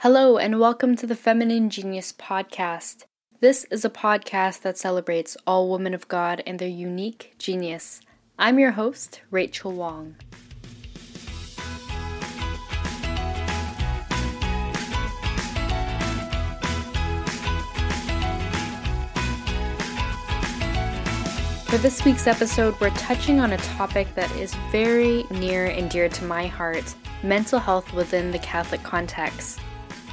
Hello, and welcome to the Feminine Genius Podcast. This is a podcast that celebrates all women of God and their unique genius. I'm your host, Rachel Wong. For this week's episode, we're touching on a topic that is very near and dear to my heart mental health within the Catholic context.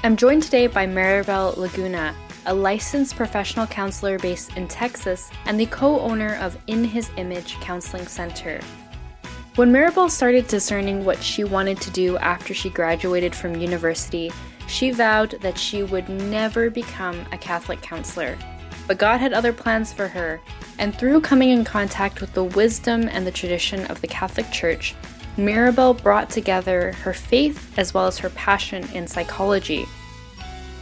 I'm joined today by Maribel Laguna, a licensed professional counselor based in Texas and the co owner of In His Image Counseling Center. When Maribel started discerning what she wanted to do after she graduated from university, she vowed that she would never become a Catholic counselor. But God had other plans for her, and through coming in contact with the wisdom and the tradition of the Catholic Church, Maribel brought together her faith as well as her passion in psychology.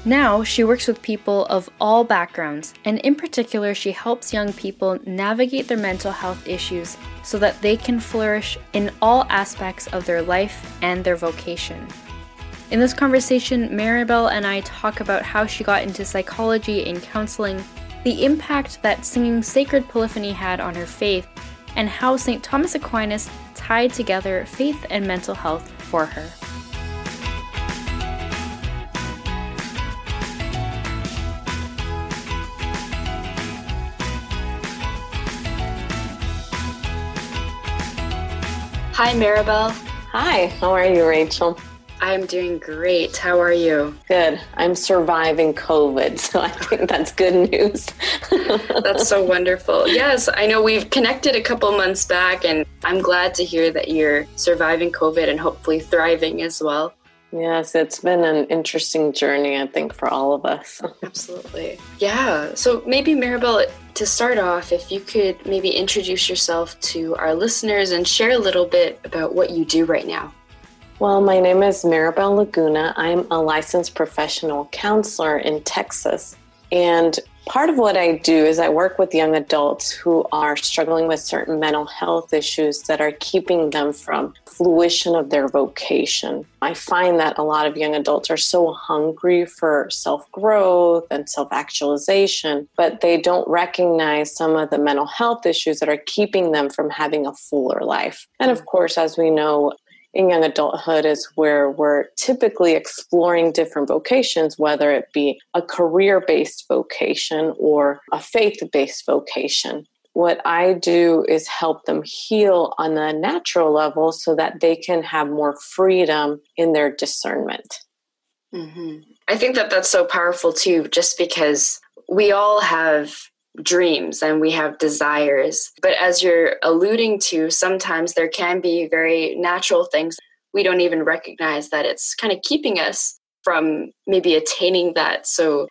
Now, she works with people of all backgrounds, and in particular, she helps young people navigate their mental health issues so that they can flourish in all aspects of their life and their vocation. In this conversation, Maribel and I talk about how she got into psychology and counseling, the impact that singing Sacred Polyphony had on her faith, and how St. Thomas Aquinas tied together faith and mental health for her. Hi, Maribel. Hi, how are you, Rachel? I'm doing great. How are you? Good. I'm surviving COVID, so I think that's good news. that's so wonderful. Yes, I know we've connected a couple months back, and I'm glad to hear that you're surviving COVID and hopefully thriving as well. Yes, it's been an interesting journey, I think, for all of us. Absolutely. Yeah. So maybe, Maribel, to start off, if you could maybe introduce yourself to our listeners and share a little bit about what you do right now. Well, my name is Maribel Laguna. I'm a licensed professional counselor in Texas. And part of what I do is I work with young adults who are struggling with certain mental health issues that are keeping them from fruition of their vocation. I find that a lot of young adults are so hungry for self growth and self actualization, but they don't recognize some of the mental health issues that are keeping them from having a fuller life. And of course, as we know, in young adulthood is where we're typically exploring different vocations, whether it be a career based vocation or a faith based vocation. What I do is help them heal on a natural level so that they can have more freedom in their discernment. Mm-hmm. I think that that's so powerful too, just because we all have dreams and we have desires. But as you're alluding to, sometimes there can be very natural things. We don't even recognize that it's kind of keeping us from maybe attaining that. So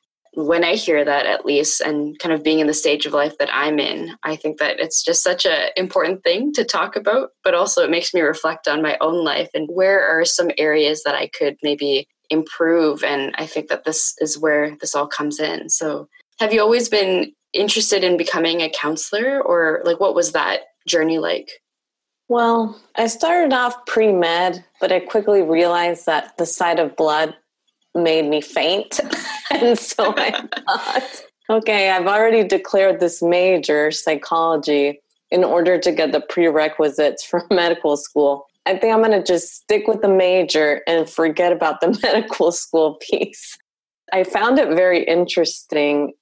when I hear that, at least, and kind of being in the stage of life that I'm in, I think that it's just such an important thing to talk about. But also, it makes me reflect on my own life and where are some areas that I could maybe improve. And I think that this is where this all comes in. So, have you always been interested in becoming a counselor or like what was that journey like? Well, I started off pre med, but I quickly realized that the sight of blood made me faint. and so I thought, okay, I've already declared this major, psychology, in order to get the prerequisites for medical school. I think I'm going to just stick with the major and forget about the medical school piece. I found it very interesting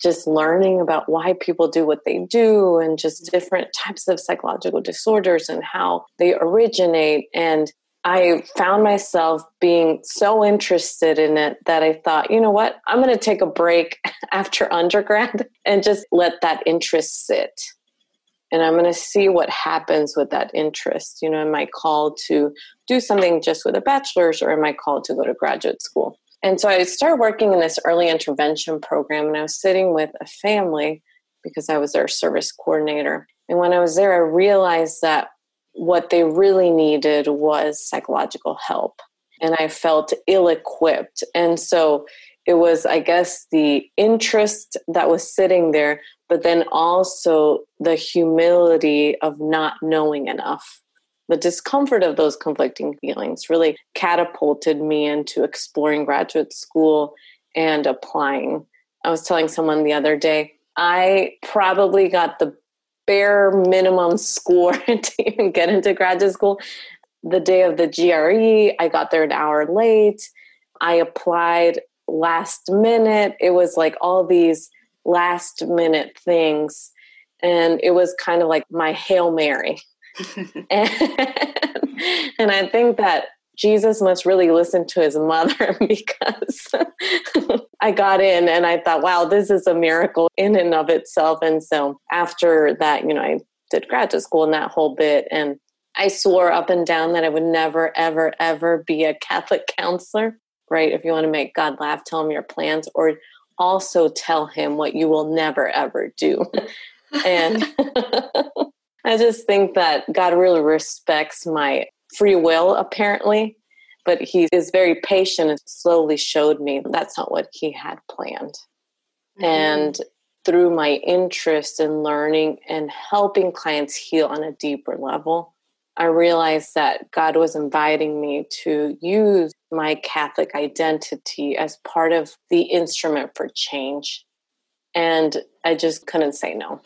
just learning about why people do what they do and just different types of psychological disorders and how they originate. And I found myself being so interested in it that I thought, you know what, I'm going to take a break after undergrad and just let that interest sit. And I'm going to see what happens with that interest. You know, am I called to do something just with a bachelor's or am I called to go to graduate school? And so I started working in this early intervention program, and I was sitting with a family because I was their service coordinator. And when I was there, I realized that what they really needed was psychological help. And I felt ill equipped. And so it was, I guess, the interest that was sitting there, but then also the humility of not knowing enough. the discomfort of those conflicting feelings really catapulted me into exploring graduate school and applying. I was telling someone the other day, I probably got the bare minimum score to even get into graduate school. The day of the GRE, I got there an hour late. I applied last minute. It was like all these last minute things. And it was kind of like my Hail Mary. and, and I think that Jesus must really listen to his mother because I got in and I thought, wow, this is a miracle in and of itself. And so after that, you know, I did graduate school and that whole bit. And I swore up and down that I would never, ever, ever be a Catholic counselor, right? If you want to make God laugh, tell him your plans or also tell him what you will never, ever do. and I just think that God really respects my free will, apparently, but He is very patient and slowly showed me that's not what He had planned. Mm-hmm. And through my interest in learning and helping clients heal on a deeper level, I realized that God was inviting me to use my Catholic identity as part of the instrument for change. And I just couldn't say no.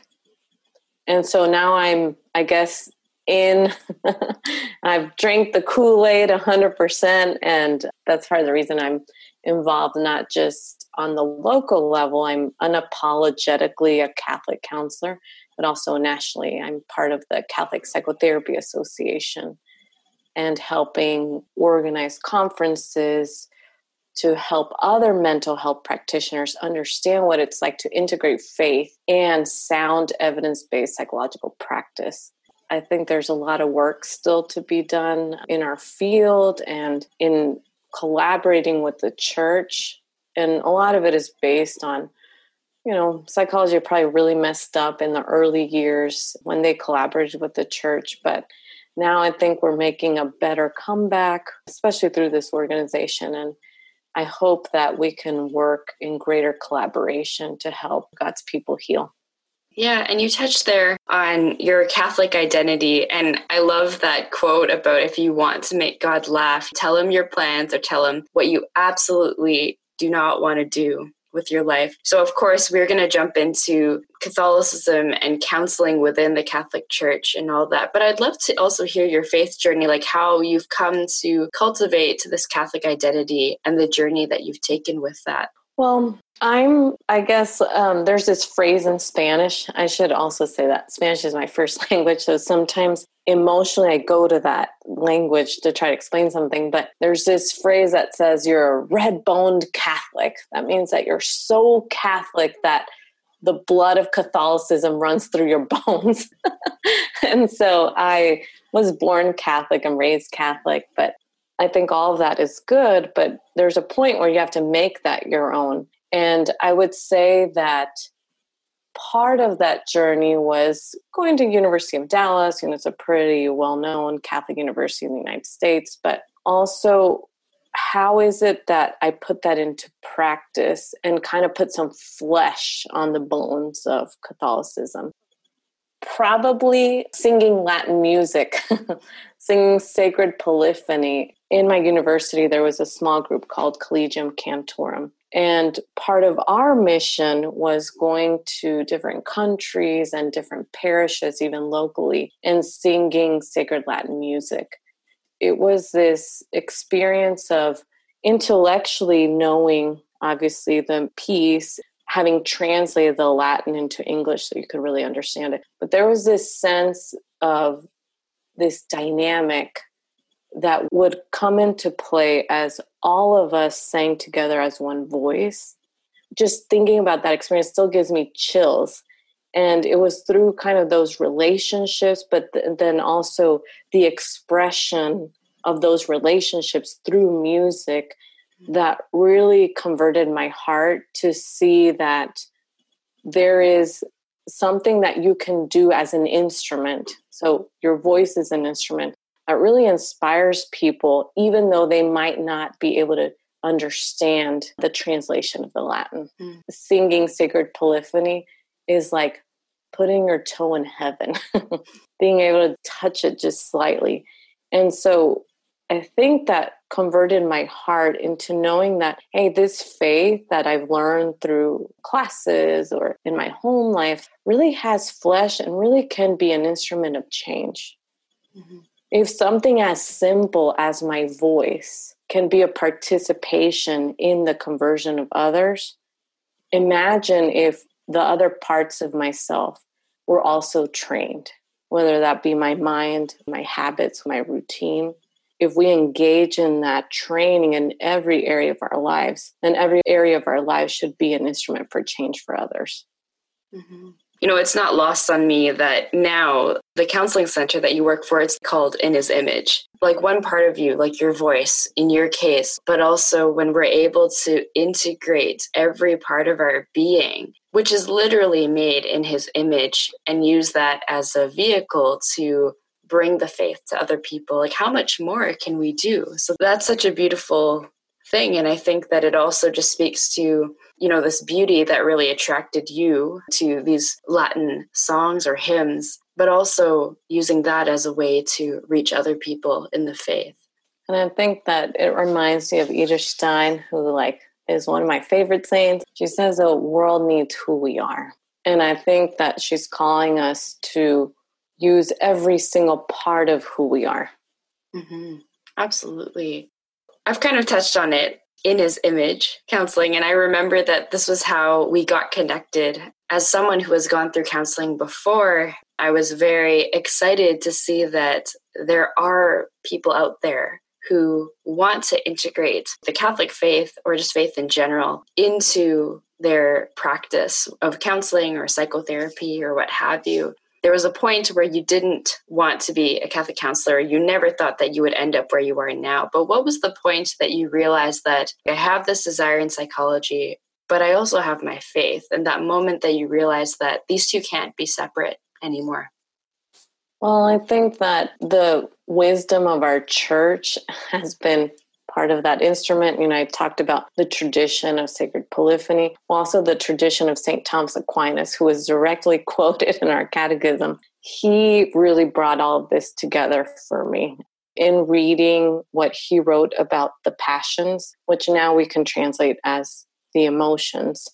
And so now I'm, I guess, in. I've drank the Kool Aid 100%. And that's part of the reason I'm involved, not just on the local level. I'm unapologetically a Catholic counselor, but also nationally. I'm part of the Catholic Psychotherapy Association and helping organize conferences to help other mental health practitioners understand what it's like to integrate faith and sound evidence based psychological practice. I think there's a lot of work still to be done in our field and in collaborating with the church. And a lot of it is based on, you know, psychology probably really messed up in the early years when they collaborated with the church. But now I think we're making a better comeback, especially through this organization. And I hope that we can work in greater collaboration to help God's people heal. Yeah, and you touched there on your Catholic identity. And I love that quote about if you want to make God laugh, tell him your plans or tell him what you absolutely do not want to do with your life. So, of course, we're going to jump into Catholicism and counseling within the Catholic Church and all that. But I'd love to also hear your faith journey, like how you've come to cultivate this Catholic identity and the journey that you've taken with that. Well, I'm, I guess, um, there's this phrase in Spanish. I should also say that Spanish is my first language. So sometimes emotionally I go to that language to try to explain something. But there's this phrase that says you're a red boned Catholic. That means that you're so Catholic that the blood of Catholicism runs through your bones. and so I was born Catholic and raised Catholic, but I think all of that is good, but there's a point where you have to make that your own. And I would say that part of that journey was going to University of Dallas, and it's a pretty well-known Catholic university in the United States, but also how is it that I put that into practice and kind of put some flesh on the bones of Catholicism? Probably singing Latin music, singing sacred polyphony in my university, there was a small group called Collegium Cantorum. And part of our mission was going to different countries and different parishes, even locally, and singing sacred Latin music. It was this experience of intellectually knowing, obviously, the piece, having translated the Latin into English so you could really understand it. But there was this sense of this dynamic that would come into play as all of us sang together as one voice. Just thinking about that experience still gives me chills. And it was through kind of those relationships, but th- then also the expression of those relationships through music that really converted my heart to see that there is something that you can do as an instrument. So your voice is an instrument that really inspires people, even though they might not be able to understand the translation of the Latin. Mm. Singing sacred polyphony is like putting your toe in heaven, being able to touch it just slightly. And so I think that converted my heart into knowing that, hey, this faith that I've learned through classes or in my home life really has flesh and really can be an instrument of change. Mm-hmm. If something as simple as my voice can be a participation in the conversion of others, imagine if the other parts of myself were also trained, whether that be my mind, my habits, my routine if we engage in that training in every area of our lives, then every area of our lives should be an instrument for change for others. Mm-hmm. You know, it's not lost on me that now the counseling center that you work for, it's called In His Image. Like one part of you, like your voice in your case, but also when we're able to integrate every part of our being, which is literally made in His image, and use that as a vehicle to bring the faith to other people like how much more can we do so that's such a beautiful thing and i think that it also just speaks to you know this beauty that really attracted you to these latin songs or hymns but also using that as a way to reach other people in the faith and i think that it reminds me of edith stein who like is one of my favorite saints she says the world needs who we are and i think that she's calling us to use every single part of who we are. Mm-hmm. Absolutely. I've kind of touched on it in his image counseling, and I remember that this was how we got connected. As someone who has gone through counseling before, I was very excited to see that there are people out there who want to integrate the Catholic faith or just faith in general into their practice of counseling or psychotherapy or what have you there was a point where you didn't want to be a Catholic counselor. You never thought that you would end up where you are now. But what was the point that you realized that I have this desire in psychology, but I also have my faith? And that moment that you realized that these two can't be separate anymore? Well, I think that the wisdom of our church has been part of that instrument. You know, I talked about the tradition of sacred polyphony, also the tradition of St. Thomas Aquinas, who is directly quoted in our catechism. He really brought all of this together for me. In reading what he wrote about the passions, which now we can translate as the emotions,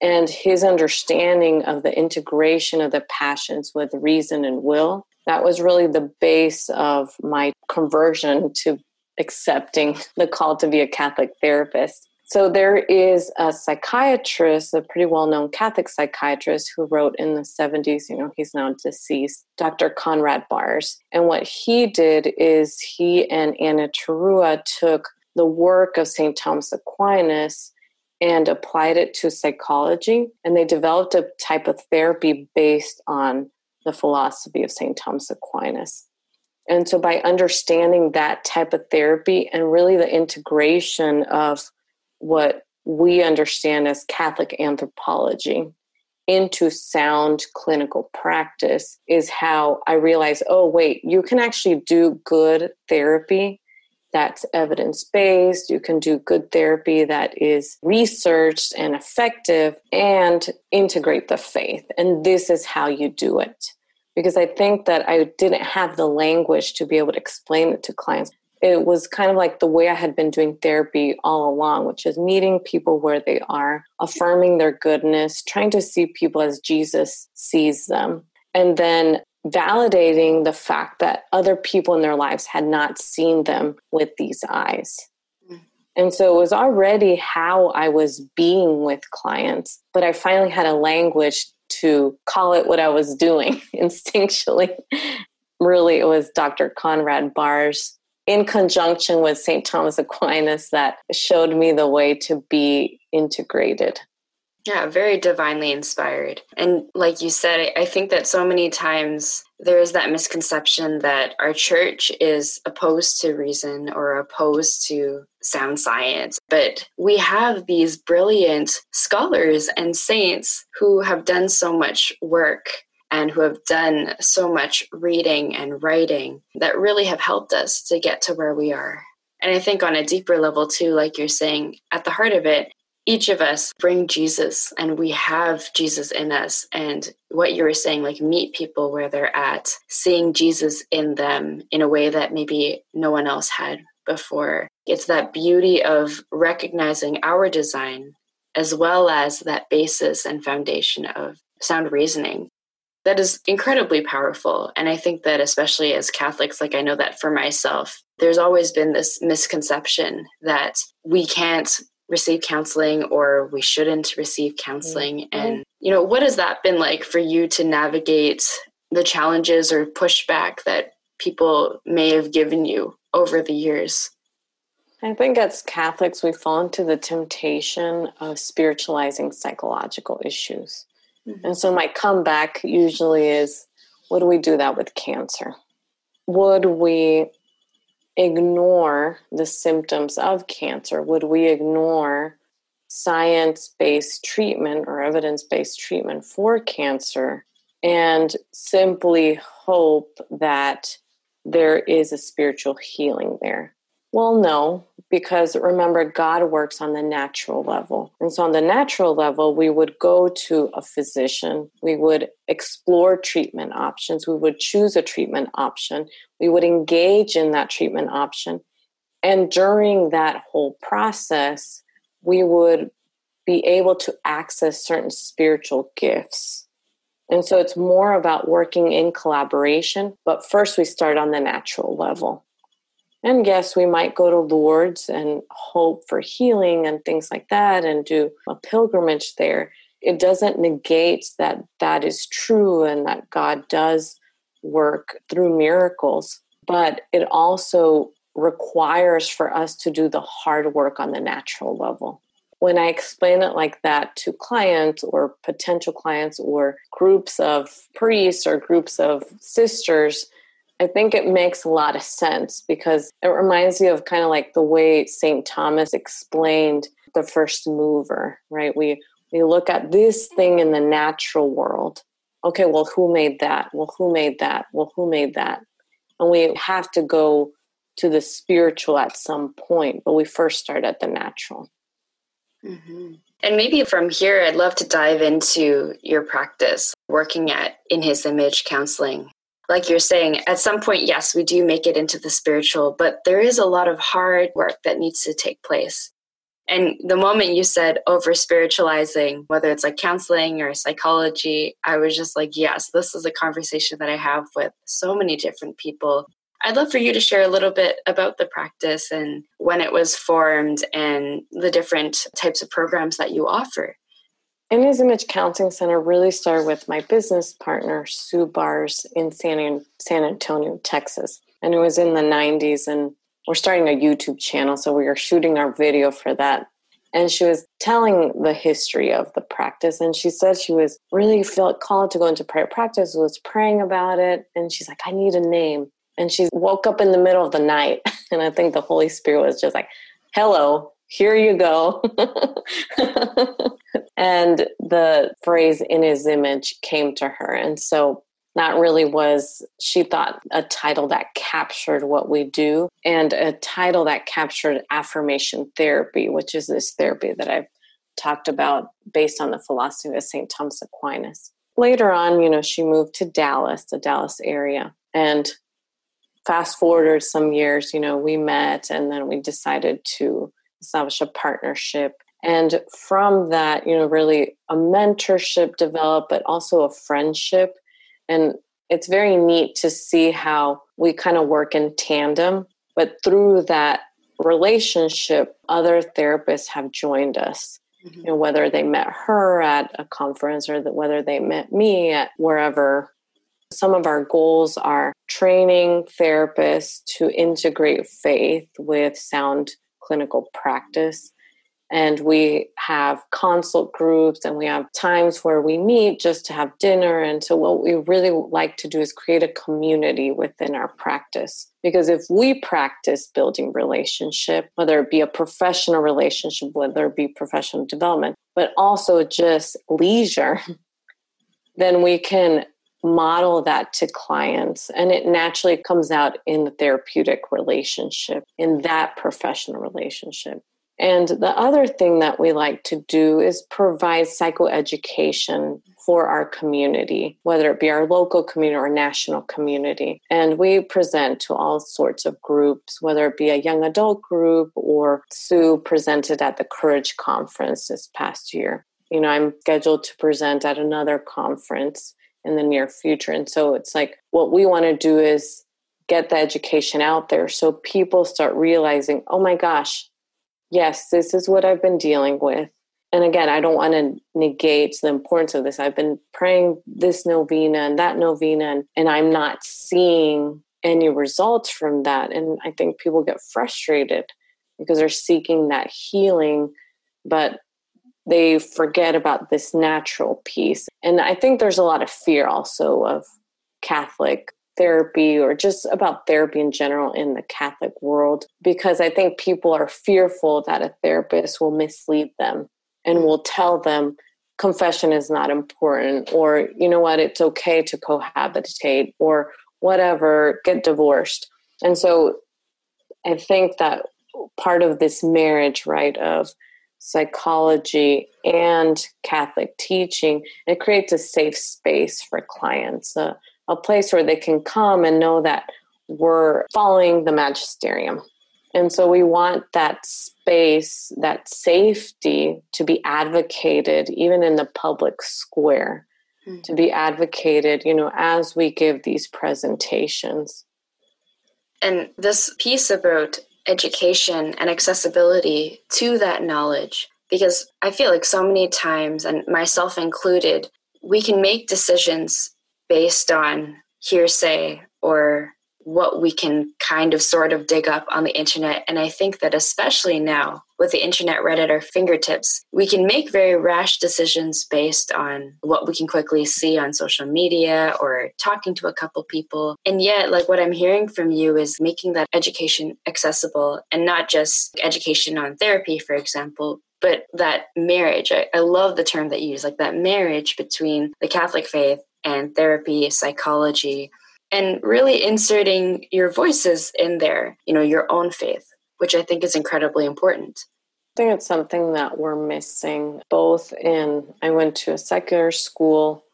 and his understanding of the integration of the passions with reason and will, that was really the base of my conversion to accepting the call to be a Catholic therapist. So there is a psychiatrist, a pretty well-known Catholic psychiatrist who wrote in the 70s, you know, he's now deceased, Dr. Conrad Baars. And what he did is he and Anna Terruwe took the work of St. Thomas Aquinas and applied it to psychology. And they developed a type of therapy based on the philosophy of St. Thomas Aquinas. And so, by understanding that type of therapy and really the integration of what we understand as Catholic anthropology into sound clinical practice is how I realized oh, wait, you can actually do good therapy that's evidence based. You can do good therapy that is researched and effective and integrate the faith. And this is how you do it because I think that I didn't have the language to be able to explain it to clients. It was kind of like the way I had been doing therapy all along, which is meeting people where they are, affirming their goodness, trying to see people as Jesus sees them, and then validating the fact that other people in their lives had not seen them with these eyes. Mm. And so it was already how I was being with clients, but I finally had a language to call it what I was doing instinctually. really, it was Dr. Conrad Baars in conjunction with St. Thomas Aquinas that showed me the way to be integrated. Yeah, very divinely inspired. And like you said, I think that so many times there is that misconception that our church is opposed to reason or opposed to sound science. But we have these brilliant scholars and saints who have done so much work and who have done so much reading and writing that really have helped us to get to where we are. And I think on a deeper level, too, like you're saying, at the heart of it, each of us bring Jesus and we have Jesus in us. And what you were saying, like meet people where they're at, seeing Jesus in them in a way that maybe no one else had before. It's that beauty of recognizing our design as well as that basis and foundation of sound reasoning. That is incredibly powerful. And I think that, especially as Catholics, like I know that for myself, there's always been this misconception that we can't receive counseling or we shouldn't receive counseling. Mm-hmm. And, you know, what has that been like for you to navigate the challenges or pushback that people may have given you over the years? I think as Catholics, we fall into the temptation of spiritualizing psychological issues. Mm-hmm. And so my comeback usually is would we do that with cancer? Would we ignore the symptoms of cancer? Would we ignore science based treatment or evidence based treatment for cancer and simply hope that there is a spiritual healing there? Well, no, because remember, God works on the natural level. And so, on the natural level, we would go to a physician, we would explore treatment options, we would choose a treatment option, we would engage in that treatment option. And during that whole process, we would be able to access certain spiritual gifts. And so it's more about working in collaboration, but first we start on the natural level. And yes, we might go to Lourdes and hope for healing and things like that and do a pilgrimage there. It doesn't negate that that is true and that God does work through miracles, but it also requires for us to do the hard work on the natural level. When I explain it like that to clients or potential clients or groups of priests or groups of sisters, I think it makes a lot of sense because it reminds me of kind of like the way St. Thomas explained the first mover, right? We we look at this thing in the natural world. Okay, well, who made that? Well, who made that? Well, who made that? And we have to go to the spiritual at some point, but we first start at the natural. Mm-hmm. And maybe from here, I'd love to dive into your practice working at In His Image counseling like you're saying, at some point, yes, we do make it into the spiritual, but there is a lot of hard work that needs to take place. And the moment you said over spiritualizing, whether it's like counseling or psychology, I was just like, yes, this is a conversation that I have with so many different people. I'd love for you to share a little bit about the practice and when it was formed and the different types of programs that you offer. In His Image Counseling Center really started with my business partner, Sue Baars, in San, San Antonio, Texas. And it was in the 90s, and we're starting a YouTube channel, so we were shooting our video for that. And she was telling the history of the practice, and she said she was really felt called to go into prayer practice, was praying about it, and she's like, I need a name. And she woke up in the middle of the night, and I think the Holy Spirit was just like, Hello, here you go. and the phrase in his image came to her. And so that really was, she thought, a title that captured what we do and a title that captured affirmation therapy, which is this therapy that I've talked about based on the philosophy of St. Thomas Aquinas. Later on, you know, she moved to Dallas, the Dallas area. And fast forward some years, you know, we met and then we decided to establish a partnership. And from that you know really a mentorship developed but also a friendship. And it's very neat to see how we kind of work in tandem but through that relationship other therapists have joined us. Mm-hmm. you know whether they met her at a conference or that whether they met me at wherever. Some of our goals are training therapists to integrate faith with sound clinical practice. And we have consult groups and we have times where we meet just to have dinner. And so, what we really like to do is create a community within our practice. Because if we practice building relationship, whether it be a professional relationship, whether it be professional development, but also just leisure, then we can model that to clients and it naturally comes out in the therapeutic relationship in that professional relationship And the other thing that we like to do is provide psychoeducation for our community, whether it be our local community or national community. And we present to all sorts of groups, whether it be a young adult group or Sue presented at the Courage Conference this past year. You know, I'm scheduled to present at another conference in the near future. And so it's like what we want to do is get the education out there so people start realizing, oh my gosh, yes, this is what I've been dealing with and again, I don't want to negate the importance of this. I've been praying this novena and that novena, and, and I'm not seeing any results from that. And I think people get frustrated because they're seeking that healing, but they forget about this natural piece. And I think there's a lot of fear also of Catholic therapy or just about therapy in general in the Catholic world because I think people are fearful that a therapist will mislead them and will tell them confession is not important or you know what it's okay to cohabitate or whatever get divorced and so i think that part of this marriage right of psychology and catholic teaching it creates a safe space for clients a, a place where they can come and know that we're following the magisterium and so we want that space, that safety to be advocated, even in the public square, mm-hmm. to be advocated, you know, as we give these presentations. And this piece about education and accessibility to that knowledge, because I feel like so many times, and myself included, we can make decisions based on hearsay what we can kind of sort of dig up on the internet. And I think that especially now with the internet right at our fingertips, we can make very rash decisions based on what we can quickly see on social media or talking to a couple people. And yet, like what I'm hearing from you is making that education accessible and not just education on therapy, for example, but that marriage. I, I love the term that you use, like that marriage between the Catholic faith and therapy, psychology and really inserting your voices in there, you know, your own faith, which I think is incredibly important. I think it's something that we're missing both in I went to a secular school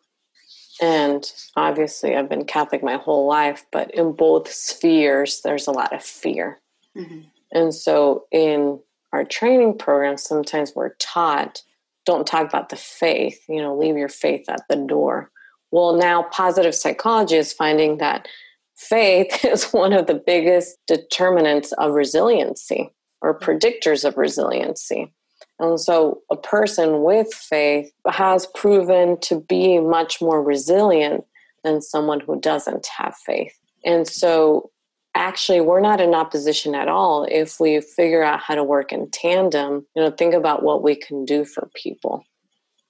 and obviously I've been Catholic my whole life, but in both spheres there's a lot of fear. Mm-hmm. And so in our training programs sometimes we're taught don't talk about the faith, you know, leave your faith at the door. Well, now positive psychology is finding that faith is one of the biggest determinants of resiliency or mm-hmm. predictors of resiliency. And so a person with faith has proven to be much more resilient than someone who doesn't have faith. And so actually we're not in opposition at all if we figure out how to work in tandem, you know, think about what we can do for people.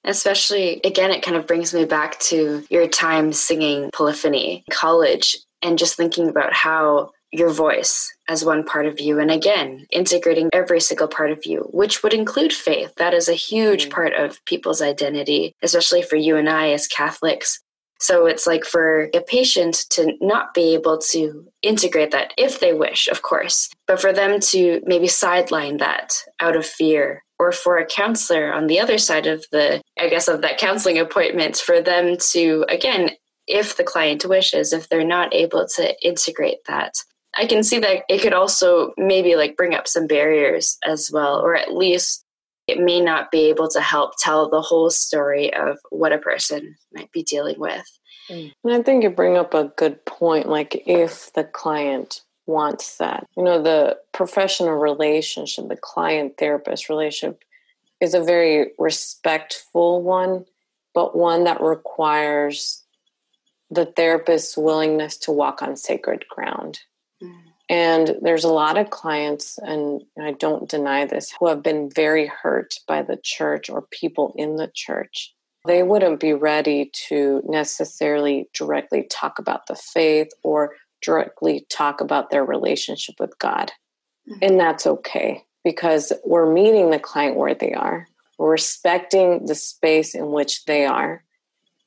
Especially, again, it kind of brings me back to your time singing Polyphony in college and just thinking about how your voice as one part of you, and again, integrating every single part of you, which would include faith. That is a huge mm-hmm. part of people's identity, especially for you and I as Catholics. So it's like for a patient to not be able to integrate that if they wish, of course, but for them to maybe sideline that out of fear or for a counselor on the other side of the i guess of that counseling appointment for them to again if the client wishes if they're not able to integrate that. I can see that it could also maybe like bring up some barriers as well or at least it may not be able to help tell the whole story of what a person might be dealing with mm. and i think you bring up a good point like if the client wants that. You know, the professional relationship, the client therapist relationship is a very respectful one, but one that requires the therapist's willingness to walk on sacred ground. And there's a lot of clients, and I don't deny this, who have been very hurt by the church or people in the church. They wouldn't be ready to necessarily directly talk about the faith or directly talk about their relationship with God. Mm-hmm. And that's okay because we're meeting the client where they are, we're respecting the space in which they are,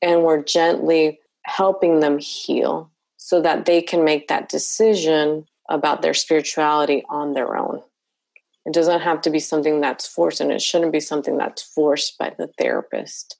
and we're gently helping them heal so that they can make that decision about their spirituality on their own. It doesn't have to be something that's forced, and it shouldn't be something that's forced by the therapist.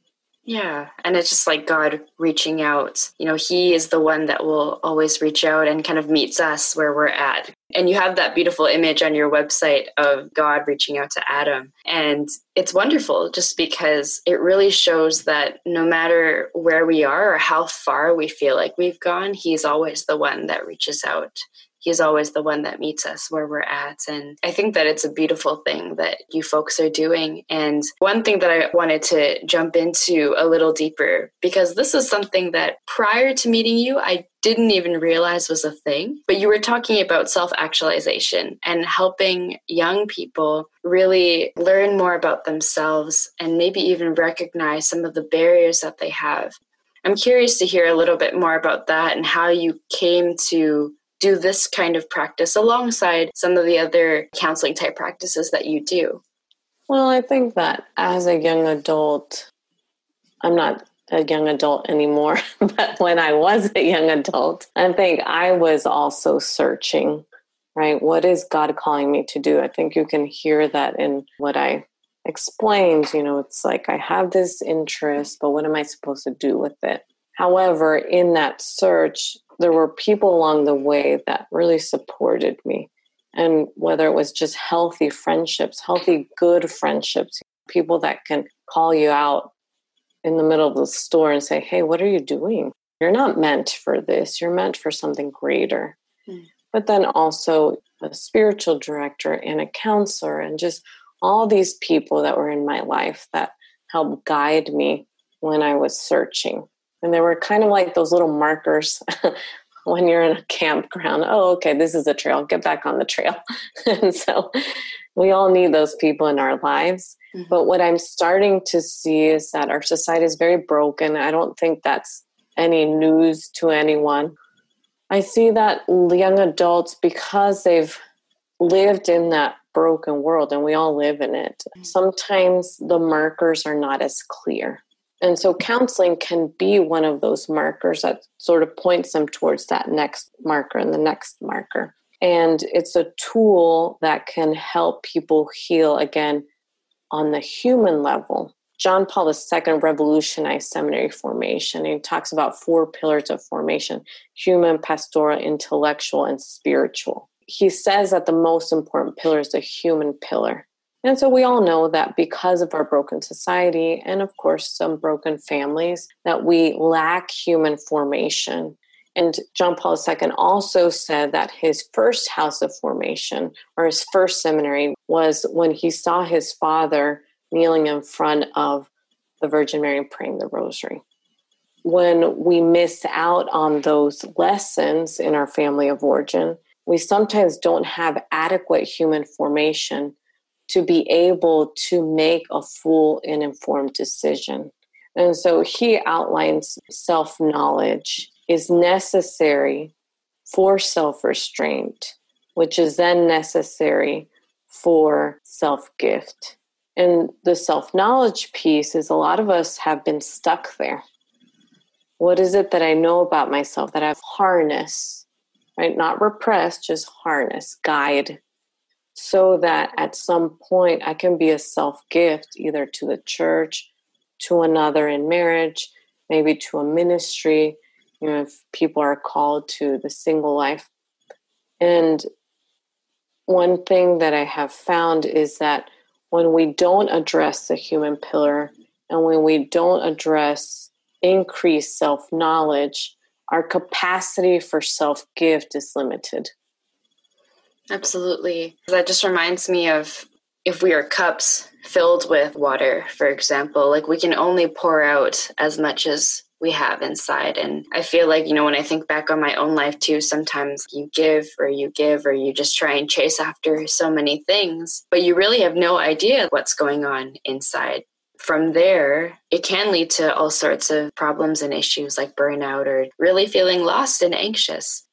Yeah. And it's just like God reaching out. You know, He is the one that will always reach out and kind of meets us where we're at. And you have that beautiful image on your website of God reaching out to Adam. And it's wonderful just because it really shows that no matter where we are or how far we feel like we've gone, He's always the one that reaches out he's always the one that meets us where we're at. And I think that it's a beautiful thing that you folks are doing. And one thing that I wanted to jump into a little deeper, because this is something that prior to meeting you, I didn't even realize was a thing. But you were talking about self actualization and helping young people really learn more about themselves and maybe even recognize some of the barriers that they have. I'm curious to hear a little bit more about that and how you came to do this kind of practice alongside some of the other counseling type practices that you do? Well, I think that as a young adult, I'm not a young adult anymore, but when I was a young adult, I think I was also searching, right? What is God calling me to do? I think you can hear that in what I explained. You know, it's like I have this interest, but what am I supposed to do with it? However, in that search, there were people along the way that really supported me. And whether it was just healthy friendships, healthy, good friendships, people that can call you out in the middle of the store and say, Hey, what are you doing? You're not meant for this, you're meant for something greater. Mm. But then also a spiritual director and a counselor, and just all these people that were in my life that helped guide me when I was searching. And they were kind of like those little markers when you're in a campground. Oh, okay, this is a trail. Get back on the trail. and so we all need those people in our lives. Mm-hmm. But what I'm starting to see is that our society is very broken. I don't think that's any news to anyone. I see that young adults, because they've lived in that broken world and we all live in it, mm-hmm. sometimes the markers are not as clear. And so counseling can be one of those markers that sort of points them towards that next marker and the next marker. And it's a tool that can help people heal again on the human level. John Paul II revolutionized seminary formation. He talks about four pillars of formation human, pastoral, intellectual, and spiritual. He says that the most important pillar is the human pillar. And so we all know that because of our broken society and, of course, some broken families, that we lack human formation. And John Paul II also said that his first house of formation or his first seminary was when he saw his father kneeling in front of the Virgin Mary praying the rosary. When we miss out on those lessons in our family of origin, we sometimes don't have adequate human formation to be able to make a full and informed decision. And so he outlines self knowledge is necessary for self restraint, which is then necessary for self gift. And the self knowledge piece is a lot of us have been stuck there. What is it that I know about myself that I've harnessed, right? Not repressed, just harness, guide, so that at some point I can be a self gift either to the church, to another in marriage, maybe to a ministry, you know, if people are called to the single life. And one thing that I have found is that when we don't address the human pillar and when we don't address increased self knowledge, our capacity for self gift is limited. Absolutely. That just reminds me of if we are cups filled with water, for example, like we can only pour out as much as we have inside. And I feel like, you know, when I think back on my own life too, sometimes you give or you give or you just try and chase after so many things, but you really have no idea what's going on inside. From there, it can lead to all sorts of problems and issues like burnout or really feeling lost and anxious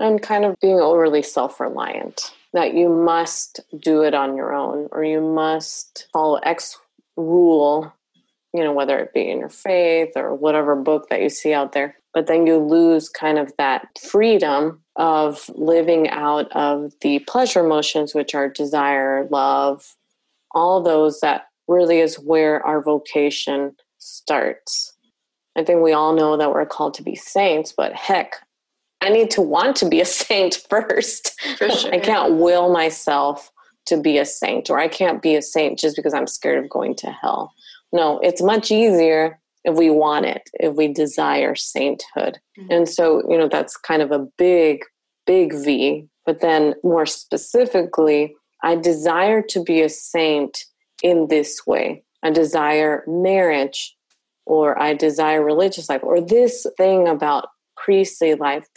and kind of being overly self reliant that you must do it on your own or you must follow X rule, you know, whether it be in your faith or whatever book that you see out there. but then you lose kind of that freedom of living out of the pleasure emotions, which are desire, love, all those that really is where our vocation starts. I think we all know that we're called to be saints, but heck, I need to want to be a saint first. Sure. I can't will myself to be a saint, or I can't be a saint just because I'm scared of going to hell. No, it's much easier if we want it, if we desire sainthood. Mm-hmm. And so, you know, that's kind of a big, big V. But then more specifically, I desire to be a saint in this way. I desire marriage, or I desire religious life, or this thing about priestly life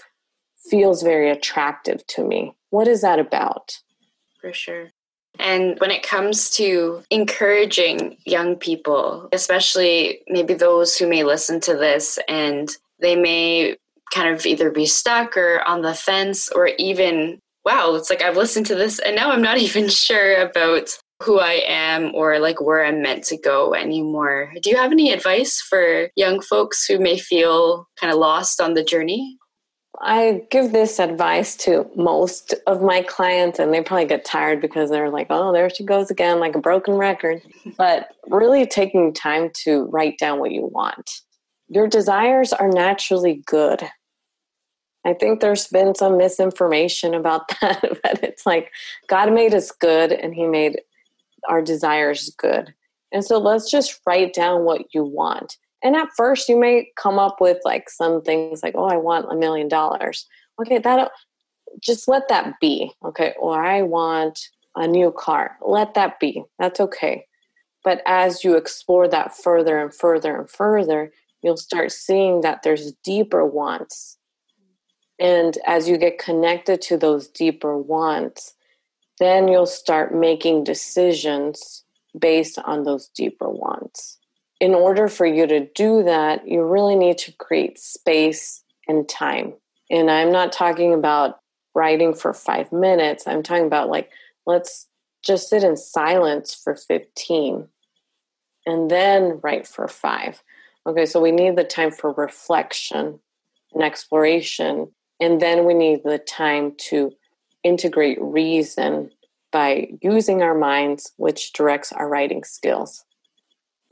feels very attractive to me. What is that about? For sure. And when it comes to encouraging young people, especially maybe those who may listen to this and they may kind of either be stuck or on the fence or even, wow, it's like I've listened to this and now I'm not even sure about who I am or like where I'm meant to go anymore. Do you have any advice for young folks who may feel kind of lost on the journey? I give this advice to most of my clients, and they probably get tired because they're like, oh, there she goes again, like a broken record. But really taking time to write down what you want. Your desires are naturally good. I think there's been some misinformation about that, but it's like God made us good and He made our desires good. And so let's just write down what you want. And at first, you may come up with like some things like, oh, I want a million dollars. Okay, that uh, just let that be. Okay, or I want a new car. Let that be. That's okay. But as you explore that further and further and further, you'll start seeing that there's deeper wants. And as you get connected to those deeper wants, then you'll start making decisions based on those deeper wants in order for you to do that, you really need to create space and time. And I'm not talking about writing for five minutes. I'm talking about like, let's just sit in silence for 15 and then write for five. Okay, so we need the time for reflection and exploration. And then we need the time to integrate reason by using our minds, which directs our writing skills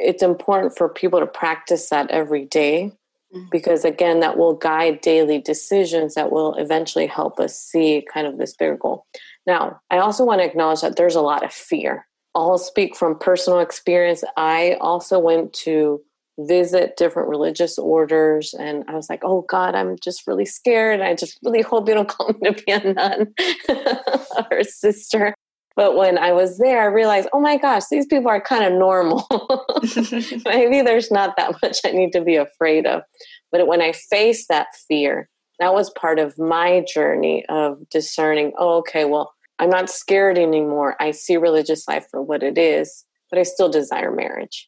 it's important for people to practice that every day mm-hmm. because again that will guide daily decisions that will eventually help us see kind of this bigger goal. Now i also want to acknowledge that there's a lot of fear. I'll speak from personal experience. I also went to visit different religious orders and i was like oh god i'm just really scared. I just really hope you don't call me to be a nun or a sister but when I was there, I realized, oh my gosh, these people are kind of normal. Maybe there's not that much I need to be afraid of. But when I faced that fear, that was part of my journey of discerning, oh, okay, well, I'm not scared anymore. I see religious life for what it is, but I still desire marriage.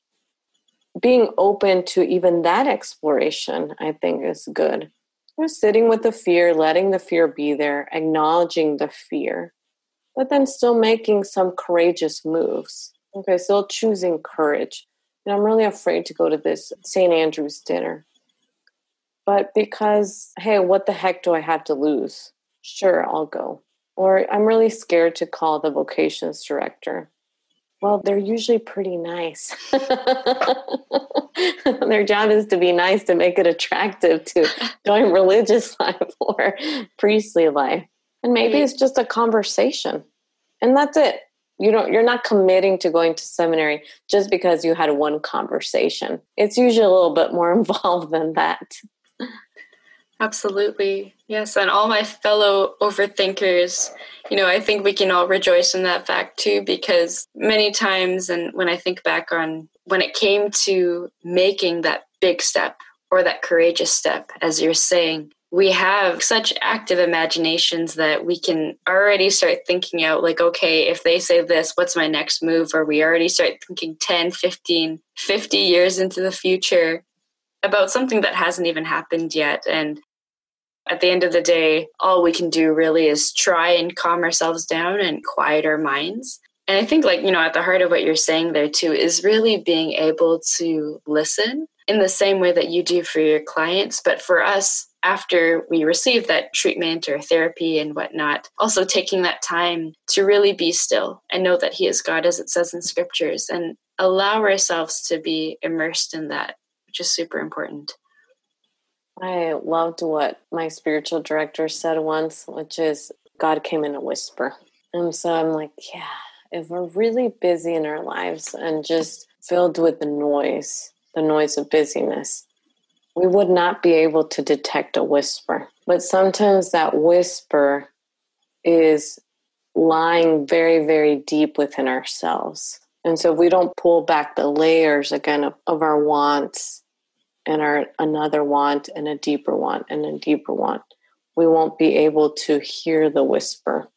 Being open to even that exploration, I think, is good. Just sitting with the fear, letting the fear be there, acknowledging the fear, but then still making some courageous moves. Okay, still choosing courage. And I'm really afraid to go to this St. Andrew's dinner. But because, hey, what the heck do I have to lose? Sure, I'll go. Or I'm really scared to call the vocations director. Well, they're usually pretty nice. Their job is to be nice to make it attractive to join religious life or priestly life. And maybe it's just a conversation. And that's it. You don't you're not committing to going to seminary just because you had one conversation. It's usually a little bit more involved than that. Absolutely. Yes, and all my fellow overthinkers, you know, I think we can all rejoice in that fact too because many times and when I think back on when it came to making that big step or that courageous step as you're saying, we have such active imaginations that we can already start thinking out like okay if they say this what's my next move? Or we already start thinking 10 15 50 years into the future about something that hasn't even happened yet. And at the end of the day all we can do really is try and calm ourselves down and quiet our minds. And i think like you know at the heart of what you're saying there too is really being able to listen in the same way that you do for your clients. But for us, after we receive that treatment or therapy and whatnot, also taking that time to really be still and know that He is God, as it says in scriptures, and allow ourselves to be immersed in that, which is super important. I loved what my spiritual director said once, which is God came in a whisper. And so I'm like, yeah, if we're really busy in our lives and just filled with the noise, the noise of busyness, we would not be able to detect a whisper. But sometimes that whisper is lying very, very deep within ourselves. And so if we don't pull back the layers again of, of our wants and our another want and a deeper want and a deeper want, we won't be able to hear the whisper.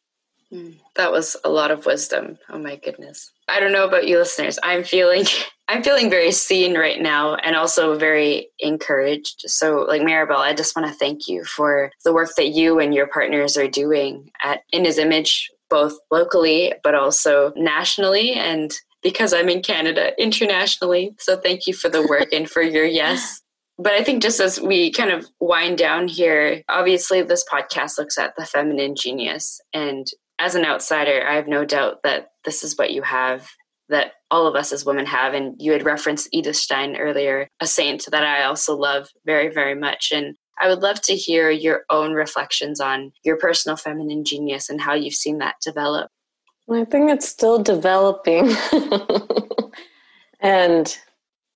Mm, that was a lot of wisdom. Oh my goodness. I don't know about you listeners. I'm feeling I'm feeling very seen right now and also very encouraged. So like Maribel, I just want to thank you for the work that you and your partners are doing at In His Image, both locally but also nationally and because I'm in Canada internationally. So thank you for the work and for your yes. But I think just as we kind of wind down here, obviously this podcast looks at the feminine genius. And as an outsider, I have no doubt that this is what you have, that all of us as women have. And you had referenced Edith Stein earlier, a saint that I also love very, very much. And I would love to hear your own reflections on your personal feminine genius and how you've seen that develop. I think it's still developing. and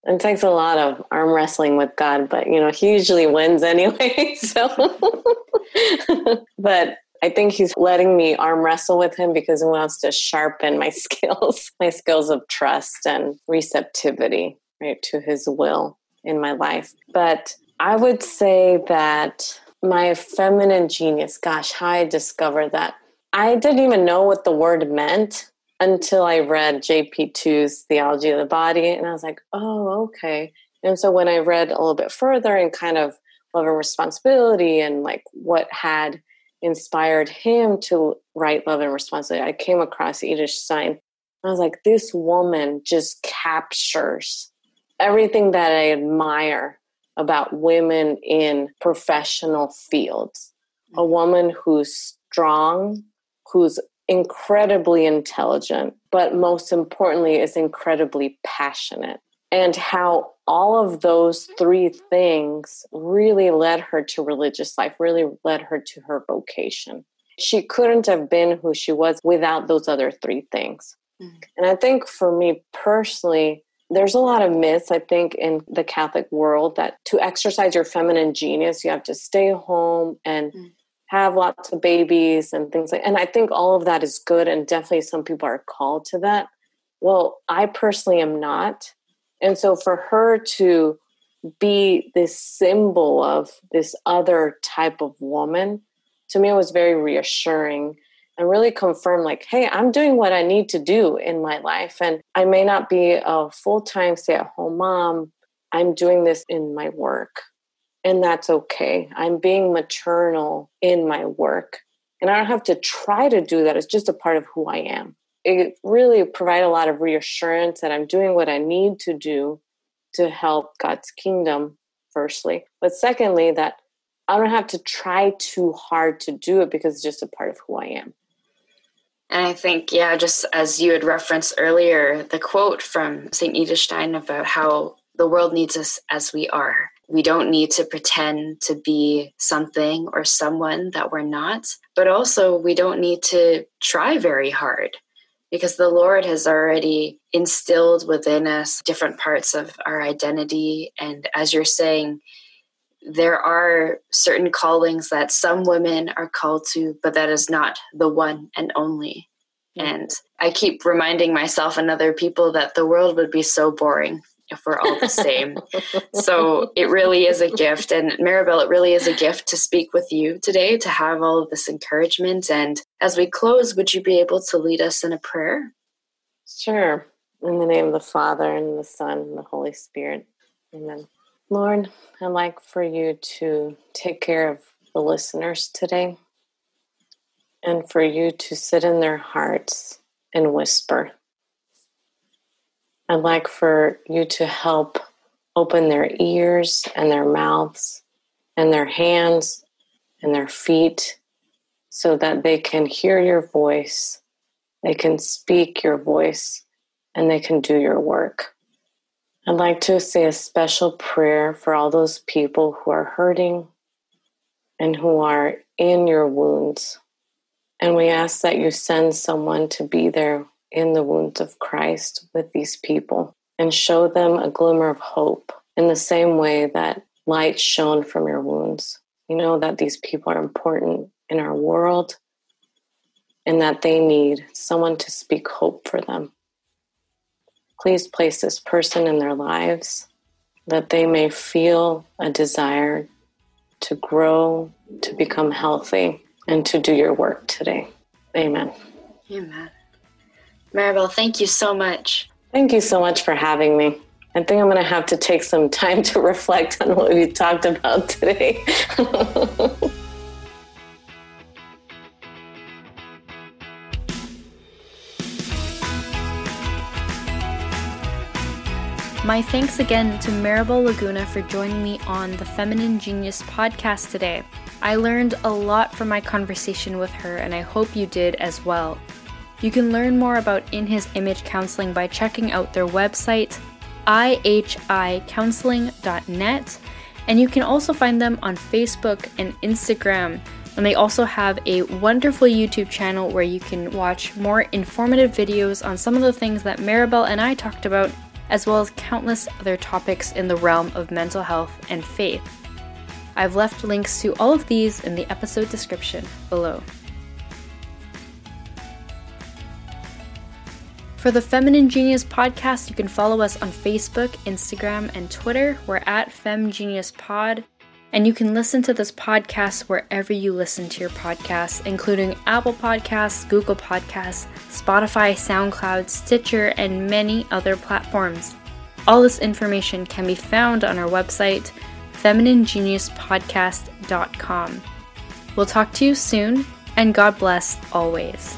it takes a lot of arm wrestling with God, but you know, he usually wins anyway. So, but I think he's letting me arm wrestle with him because he wants to sharpen my skills, my skills of trust and receptivity, right, to his will in my life. But I would say that my feminine genius, gosh, how I discovered that I didn't even know what the word meant until I read JP2's Theology of the Body. And I was like, oh, okay. And so when I read a little bit further and kind of love and responsibility and like what had inspired him to write Love and Responsibility, I came across Edith Stein. I was like, this woman just captures everything that I admire about women in professional fields. A woman who's strong, who's incredibly intelligent, but most importantly, is incredibly passionate. And how all of those three things really led her to religious life, really led her to her vocation. She couldn't have been who she was without those other three things. Mm. And I think for me personally, there's a lot of myths, I think, in the Catholic world that to exercise your feminine genius, you have to stay home and mm have lots of babies and things like and i think all of that is good and definitely some people are called to that well i personally am not and so for her to be this symbol of this other type of woman to me it was very reassuring and really confirmed like hey i'm doing what i need to do in my life and i may not be a full-time stay-at-home mom i'm doing this in my work and that's okay. I'm being maternal in my work. And I don't have to try to do that. It's just a part of who I am. It really provide a lot of reassurance that I'm doing what I need to do to help God's kingdom, firstly. But secondly, that I don't have to try too hard to do it because it's just a part of who I am. And I think, yeah, just as you had referenced earlier, the quote from St. Edith Stein about how the world needs us as we are. We don't need to pretend to be something or someone that we're not, but also we don't need to try very hard because the Lord has already instilled within us different parts of our identity. And as you're saying, there are certain callings that some women are called to, but that is not the one and only. Mm-hmm. And I keep reminding myself and other people that the world would be so boring if we're all the same. so it really is a gift. And Maribel, it really is a gift to speak with you today, to have all of this encouragement. And as we close, would you be able to lead us in a prayer? Sure. In the name of the Father, and the Son, and the Holy Spirit. Amen. Lord, I'd like for you to take care of the listeners today and for you to sit in their hearts and whisper I'd like for you to help Open their ears and their mouths and their hands and their feet so that they can hear your voice, they can speak your voice, and they can do your work. I'd like to say a special prayer for all those people who are hurting and who are in your wounds. And we ask that you send someone to be there in the wounds of Christ with these people and show them a glimmer of hope in the same way that light shone from your wounds. You know that these people are important in our world and that they need someone to speak hope for them. Please place this person in their lives that they may feel a desire to grow, to become healthy, and to do your work today. Amen. Amen. Maribel, thank you so much. Thank you so much for having me. I think I'm going to have to take some time to reflect on what we talked about today. My thanks again to Maribel Laguna for joining me on the Feminine Genius podcast today. I learned a lot from my conversation with her, and I hope you did as well. You can learn more about In His Image Counseling by checking out their website, ihicounseling.net, and you can also find them on Facebook and Instagram. And they also have a wonderful YouTube channel where you can watch more informative videos on some of the things that Maribel and I talked about, as well as countless other topics in the realm of mental health and faith. I've left links to all of these in the episode description below. For the Feminine Genius podcast, you can follow us on Facebook, Instagram, and Twitter. We're at FemGeniusPod. And you can listen to this podcast wherever you listen to your podcasts, including Apple Podcasts, Google Podcasts, Spotify, SoundCloud, Stitcher, and many other platforms. All this information can be found on our website, femininegeniuspodcast.com. We'll talk to you soon, and God bless always.